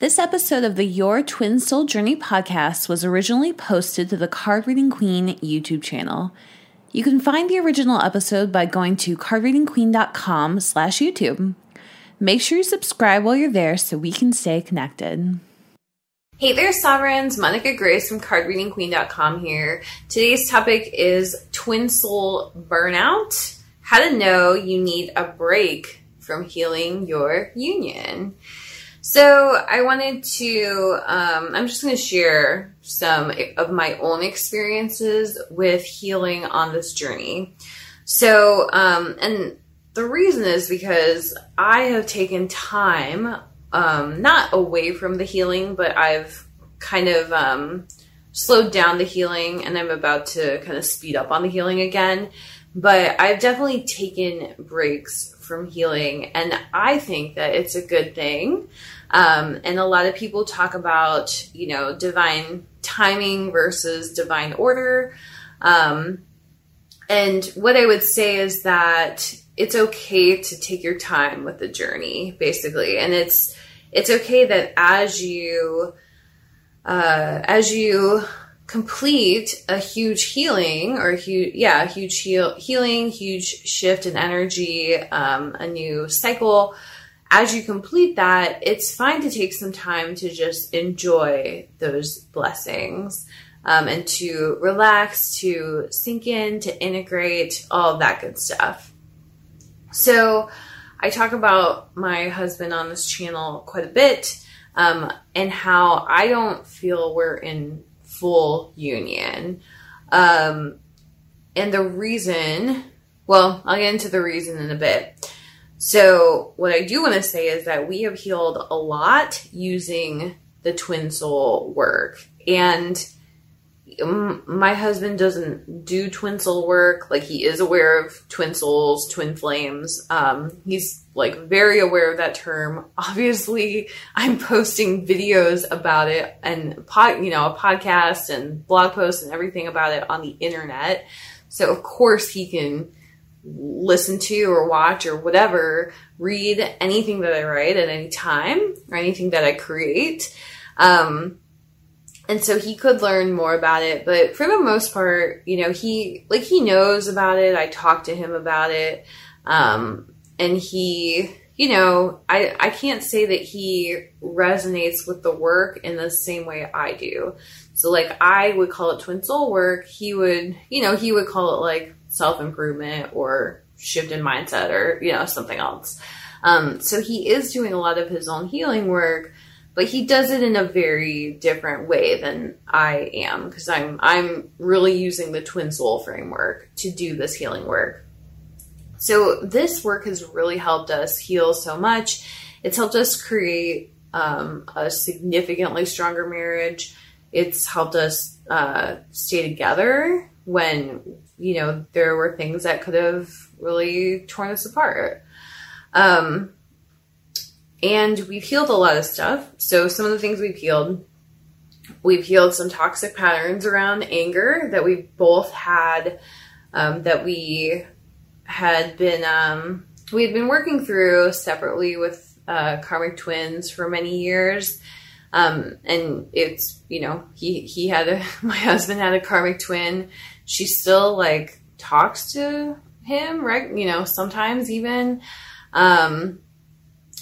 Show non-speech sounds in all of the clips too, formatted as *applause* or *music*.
This episode of the Your Twin Soul Journey podcast was originally posted to the Card Reading Queen YouTube channel. You can find the original episode by going to cardreadingqueen.com slash YouTube. Make sure you subscribe while you're there so we can stay connected. Hey there, Sovereigns. Monica Grace from cardreadingqueen.com here. Today's topic is twin soul burnout. How to know you need a break from healing your union. So I wanted to, um, I'm just going to share some of my own experiences with healing on this journey. So, um, and the reason is because I have taken time, um, not away from the healing, but I've kind of, um, slowed down the healing and I'm about to kind of speed up on the healing again. But I've definitely taken breaks from healing, and I think that it's a good thing. Um, and a lot of people talk about, you know, divine timing versus divine order. Um, and what I would say is that it's okay to take your time with the journey, basically, and it's it's okay that as you uh, as you complete a huge healing or huge yeah a huge heal, healing huge shift in energy um, a new cycle as you complete that, it's fine to take some time to just enjoy those blessings um, and to relax, to sink in, to integrate, all that good stuff. So, I talk about my husband on this channel quite a bit um, and how I don't feel we're in full union. Um, and the reason, well, I'll get into the reason in a bit. So, what I do want to say is that we have healed a lot using the twin soul work. And my husband doesn't do twin soul work. Like, he is aware of twin souls, twin flames. Um, he's like very aware of that term. *laughs* Obviously, I'm posting videos about it and pod, you know, a podcast and blog posts and everything about it on the internet. So, of course, he can listen to or watch or whatever, read anything that I write at any time or anything that I create. Um, and so he could learn more about it, but for the most part, you know, he like he knows about it. I talked to him about it. Um, and he, you know, I I can't say that he resonates with the work in the same way I do. So like I would call it twin soul work, he would, you know, he would call it like self improvement or shift in mindset or, you know, something else. Um, so he is doing a lot of his own healing work, but he does it in a very different way than I am because I'm I'm really using the twin soul framework to do this healing work. So this work has really helped us heal so much. It's helped us create um, a significantly stronger marriage. It's helped us uh, stay together when you know there were things that could have really torn us apart um and we've healed a lot of stuff so some of the things we've healed we've healed some toxic patterns around anger that we both had um, that we had been um, we had been working through separately with uh, karmic twins for many years um, and it's you know he he had a *laughs* my husband had a karmic twin she still like talks to him, right? You know, sometimes even. Um,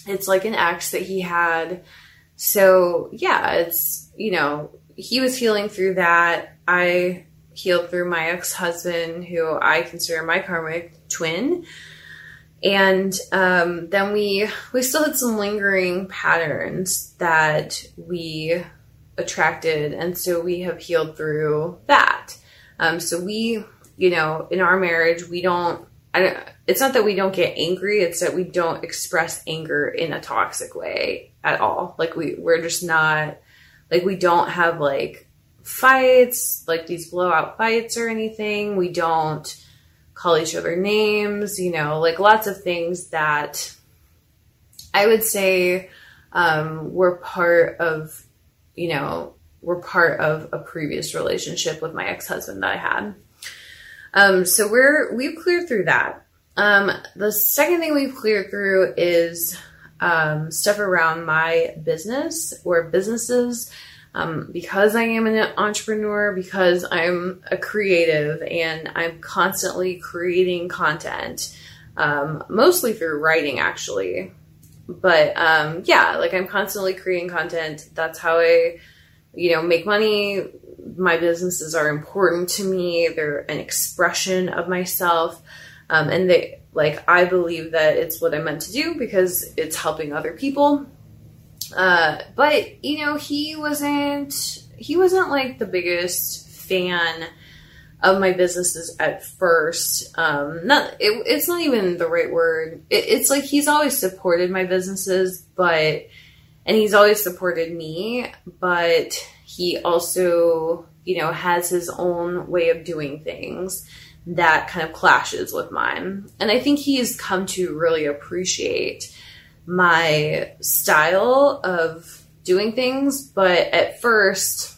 it's like an ex that he had. So yeah, it's, you know, he was healing through that. I healed through my ex husband, who I consider my karmic twin. And um, then we we still had some lingering patterns that we attracted, and so we have healed through that. Um, so we, you know, in our marriage, we don't, I don't, it's not that we don't get angry, it's that we don't express anger in a toxic way at all. Like we, we're just not, like we don't have like fights, like these blowout fights or anything. We don't call each other names, you know, like lots of things that I would say um, were part of, you know, were part of a previous relationship with my ex-husband that I had. Um, so we're we've cleared through that. Um, the second thing we've cleared through is um, stuff around my business or businesses um, because I am an entrepreneur, because I'm a creative and I'm constantly creating content, um, mostly through writing actually. But um, yeah, like I'm constantly creating content. That's how I, you know, make money. My businesses are important to me. They're an expression of myself. Um, and they, like, I believe that it's what I'm meant to do because it's helping other people uh, but you know, he wasn't he wasn't like the biggest fan of my businesses at first. Um, not it, it's not even the right word. It, it's like he's always supported my businesses, but and he's always supported me, but he also you know has his own way of doing things that kind of clashes with mine. And I think he's come to really appreciate my style of doing things. But at first,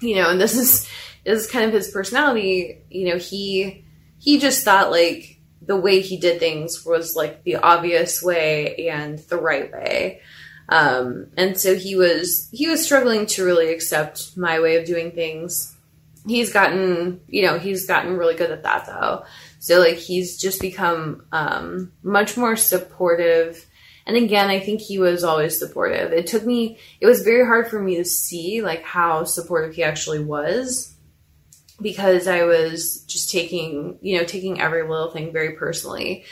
you know, and this is this is kind of his personality. You know, he he just thought like the way he did things was like the obvious way and the right way. Um, and so he was he was struggling to really accept my way of doing things. He's gotten, you know, he's gotten really good at that though. So like he's just become um, much more supportive and again, I think he was always supportive. It took me, it was very hard for me to see like how supportive he actually was because I was just taking, you know, taking every little thing very personally.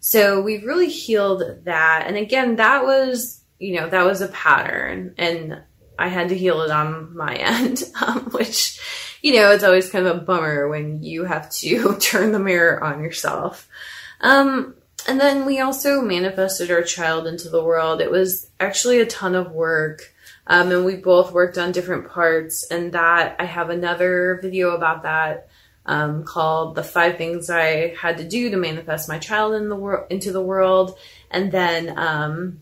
So we've really healed that. And again, that was, you know, that was a pattern and I had to heal it on my *laughs* end, um, which, you know, it's always kind of a bummer when you have to *laughs* turn the mirror on yourself. Um, and then we also manifested our child into the world. It was actually a ton of work. Um, and we both worked on different parts. And that I have another video about that um, called "The Five Things I Had to Do to Manifest My Child in the world into the World." And then um,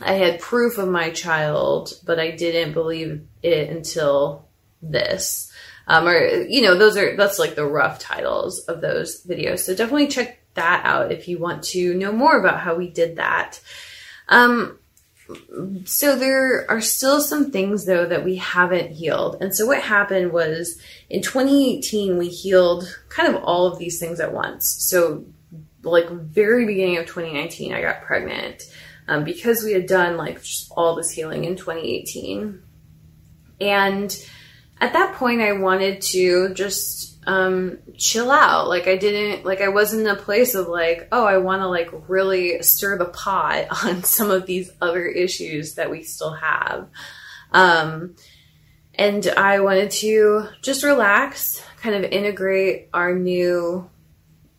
I had proof of my child, but I didn't believe it until this. Um, or you know, those are that's like the rough titles of those videos. So definitely check that out if you want to know more about how we did that. Um, so there are still some things though that we haven't healed. And so what happened was in 2018 we healed kind of all of these things at once. So like very beginning of 2019 I got pregnant um, because we had done like all this healing in 2018. And at that point I wanted to just um, chill out. Like I didn't, like I wasn't in a place of like, oh, I want to like really stir the pot *laughs* on some of these other issues that we still have. Um, and I wanted to just relax, kind of integrate our new,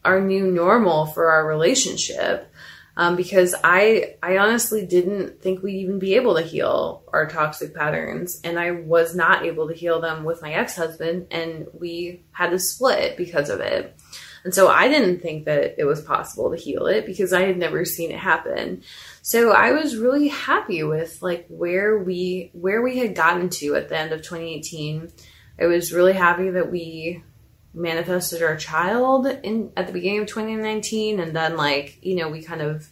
our new normal for our relationship um, because I I honestly didn't think we'd even be able to heal our toxic patterns, and I was not able to heal them with my ex husband, and we had to split because of it. And so I didn't think that it was possible to heal it because I had never seen it happen. So I was really happy with like where we where we had gotten to at the end of 2018. I was really happy that we manifested our child in at the beginning of 2019 and then like you know we kind of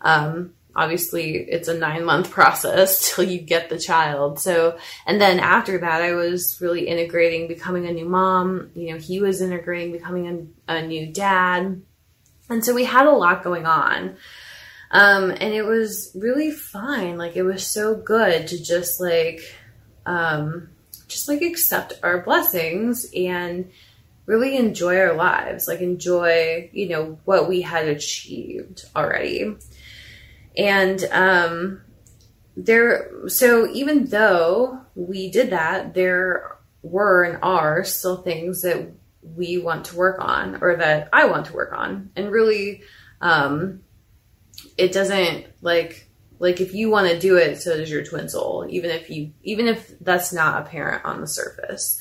um obviously it's a nine month *laughs* process till you get the child. So and then after that i was really integrating becoming a new mom. You know he was integrating becoming a, a new dad. And so we had a lot going on. Um and it was really fine. Like it was so good to just like um just like accept our blessings and really enjoy our lives, like enjoy, you know, what we had achieved already. And um there so even though we did that, there were and are still things that we want to work on or that I want to work on. And really um it doesn't like like if you want to do it so does your twin soul even if you even if that's not apparent on the surface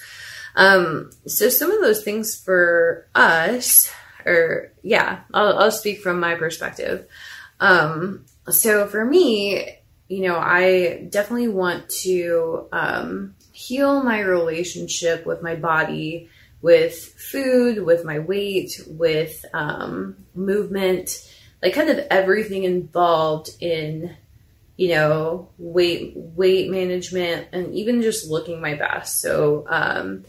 um, so some of those things for us, or yeah, I'll, I'll speak from my perspective. Um, so for me, you know, I definitely want to um, heal my relationship with my body, with food, with my weight, with um, movement, like kind of everything involved in you know, weight weight management and even just looking my best. So um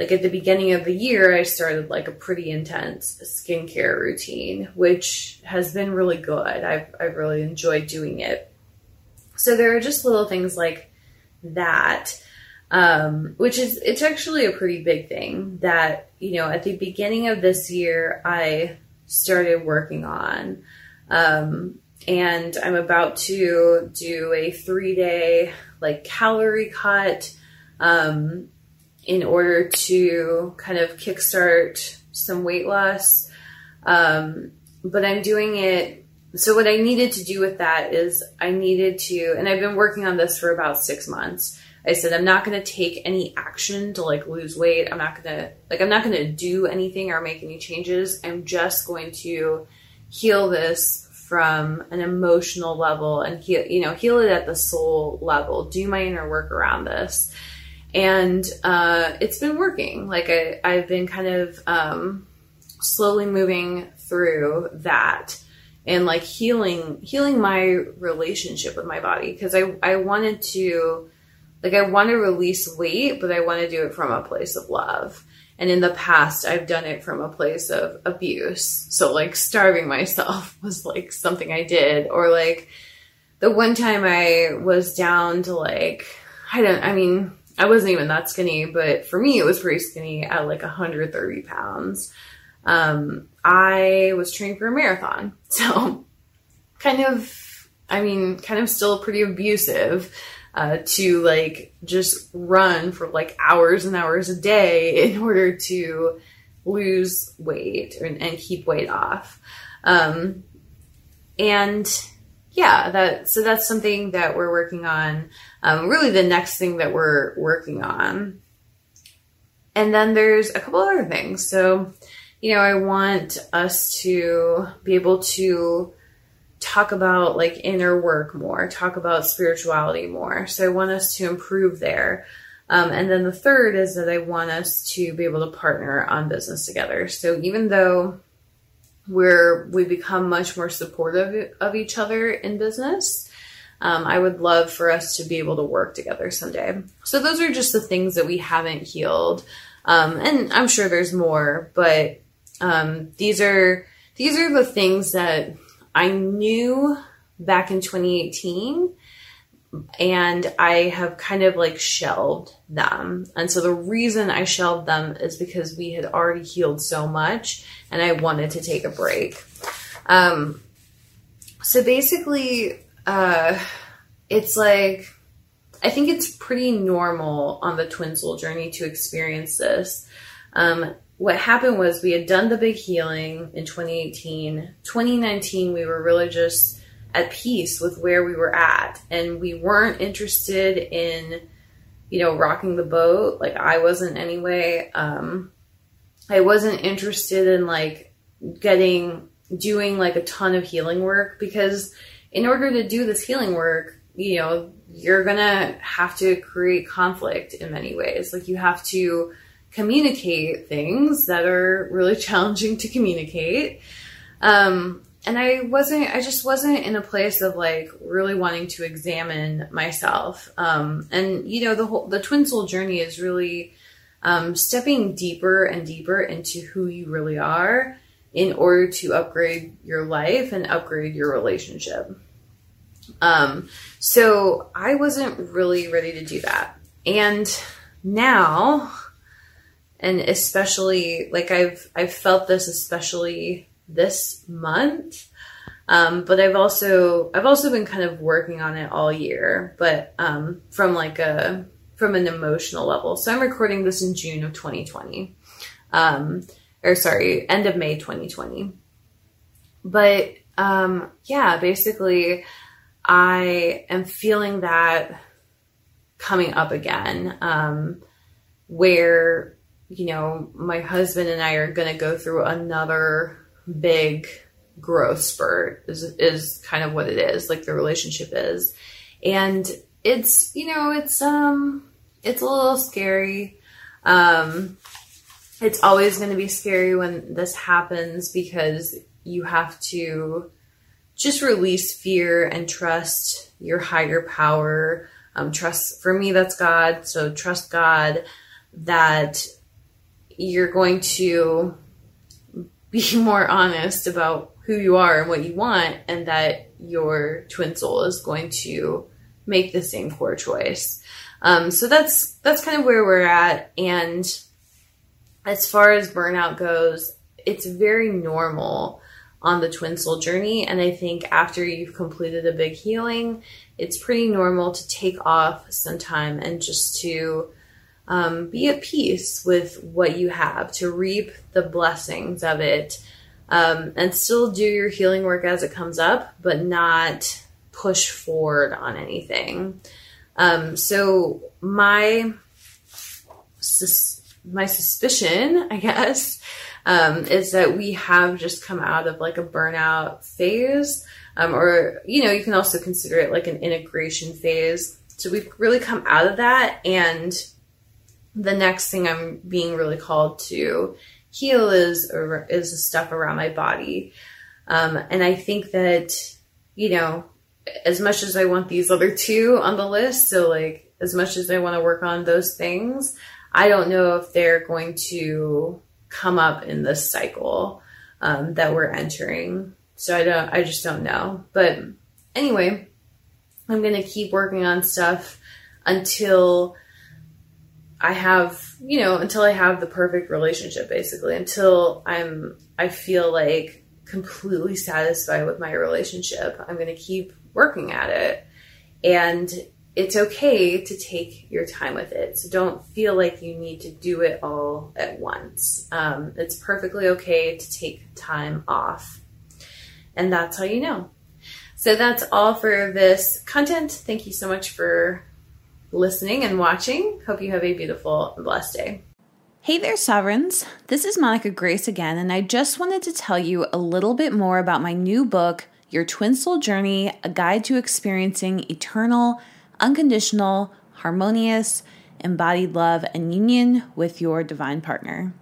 like at the beginning of the year I started like a pretty intense skincare routine, which has been really good. I've I've really enjoyed doing it. So there are just little things like that. Um, which is it's actually a pretty big thing that you know at the beginning of this year I started working on um, and I'm about to do a three day like calorie cut um, in order to kind of kickstart some weight loss. Um, but I'm doing it. So what I needed to do with that is I needed to, and I've been working on this for about six months. I said I'm not going to take any action to like lose weight. I'm not going to like I'm not going to do anything or make any changes. I'm just going to heal this from an emotional level and heal, you know, heal it at the soul level, do my inner work around this. And uh, it's been working. Like I, I've been kind of um, slowly moving through that and like healing healing my relationship with my body because I, I wanted to like I want to release weight, but I want to do it from a place of love. And in the past, I've done it from a place of abuse. So, like, starving myself *laughs* was like something I did. Or, like, the one time I was down to, like, I don't, I mean, I wasn't even that skinny, but for me, it was pretty skinny at like 130 pounds. Um, I was training for a marathon. *laughs* So, kind of, I mean, kind of still pretty abusive uh, to like just run for like hours and hours a day *laughs* in order to lose weight and, and keep weight off. Um, and yeah, that so that's something that we're working on. Um, really, the next thing that we're working on. And then there's a couple other things. So, you know, I want us to be able to talk about like inner work more, talk about spirituality more. So I want us to improve there. Um, and then the third is that I want us to be able to partner on business together. So even though we're we become much more supportive of each other in business, um, I would love for us to be able to work together someday. So those are just the things that we haven't healed, um, and I'm sure there's more, but um, these are these are the things that I knew back in 2018 and I have kind of like shelved them. And so the reason I shelved them is because we had already healed so much and I wanted to take a break. Um, so basically, uh, it's like, I think it's pretty normal on the twin soul journey to experience this. Um, what happened was we had done the big healing in 2018. 2019, we were really just at peace with where we were at, and we weren't interested in, you know, rocking the boat. Like I wasn't anyway. Um, I wasn't interested in like getting doing like a ton of healing work because in order to do this healing work, you know, you're gonna have to create conflict in many ways. Like you have to communicate things that are really *laughs* challenging to communicate. Um, and I wasn't, I just wasn't in a place of like really wanting to examine myself. Um, and you know, the whole, the twin soul journey is really, um, stepping deeper and deeper into who you really are in order to upgrade your life and upgrade your relationship. Um, so I wasn't really ready to do that. And now and especially like I've I've felt this especially this month. Um, but I've also I've also been kind of working on it all year, but um, from like a from an emotional level. So I'm recording this in June of 2020, um, or sorry, end of May 2020. But um, yeah, basically, I am feeling that coming up again, um, where you know, my husband and I are going to go through another big growth spurt is is kind of what it is, like the relationship is. And it's, you know, it's um it's a little scary. Um it's always going to be scary when this happens because you have to just release fear and trust your higher power. Um, trust, for me, that's God. So trust God that you're going to be *laughs* more honest about who you are and what you want, and that your twin soul is going to make the same core choice. Um, so that's that's kind of where we're at. And as far as burnout goes, it's very normal on the twin soul journey. And I think after you've completed a big healing, it's pretty normal to take off some time and just to um, be at peace with what you have, to reap the blessings of it, um, and still do your healing work as it comes up, but not push forward on anything. Um, so my sus- my suspicion, *laughs* I guess, um, is that we have just come out of like a burnout phase, um, or you know, you can also consider it like an integration phase. So we've really come out of that, and the next thing I'm being really called to heal is is the stuff around my body, um, and I think that you know, as much as I want these other two on the list, so like as much as I want to work on those things, I don't know if they're going to come up in this cycle um, that we're entering. So I don't, I just don't know. But anyway, I'm to keep working on stuff until I have, you know, until I have the perfect relationship, basically, until I'm, I feel like completely satisfied with my relationship. I'm going to keep working at it. And it's okay to take your time with it. So don't feel like you need to do it all at once. Um, it's perfectly okay to take time off. And that's how you know. So that's all for this content. Thank you so much for listening and watching. Hope you have a beautiful and blessed day. Hey there, Sovereigns. This is Monica Grace again, and I just wanted to tell you a little bit more about my new book, Your Twin Soul Journey A Guide to Experiencing Eternal unconditional, harmonious, embodied love and union with your divine partner.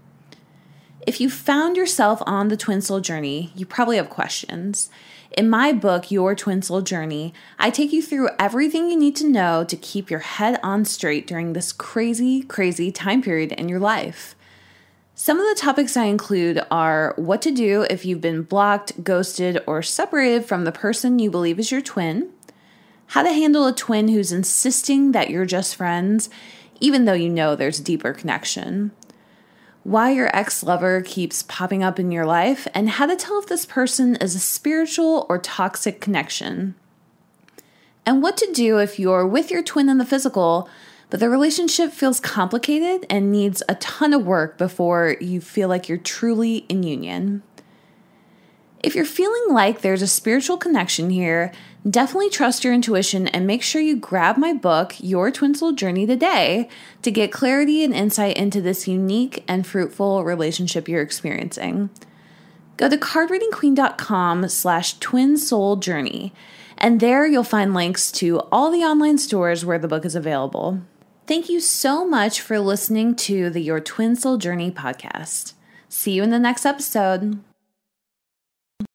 If you found yourself on the twin soul journey, you probably have questions. In my book, Your Twin Soul Journey, I take you through everything you need to know to keep your head on straight during this crazy, crazy time period in your life. Some of the topics I include are what to do if you've been blocked, ghosted, or separated from the person you believe is your twin, how to handle a twin who's insisting that you're just friends, even though you know there's a deeper connection, why your ex lover keeps popping up in your life, and how to tell if this person is a spiritual or toxic connection, and what to do if you're with your twin in the physical, but the relationship feels complicated and needs a ton of work before you feel like you're truly in union. If you're feeling like there's a spiritual connection here, definitely trust your intuition and make sure you grab my book, Your Twin Soul Journey, today to get clarity and insight into this unique and fruitful relationship you're experiencing. Go to cardreadingqueen.com slash twin soul journey, and there you'll find links to all the online stores where the book is available. Thank you so much for listening to the Your Twin Soul Journey podcast. See you in the next episode.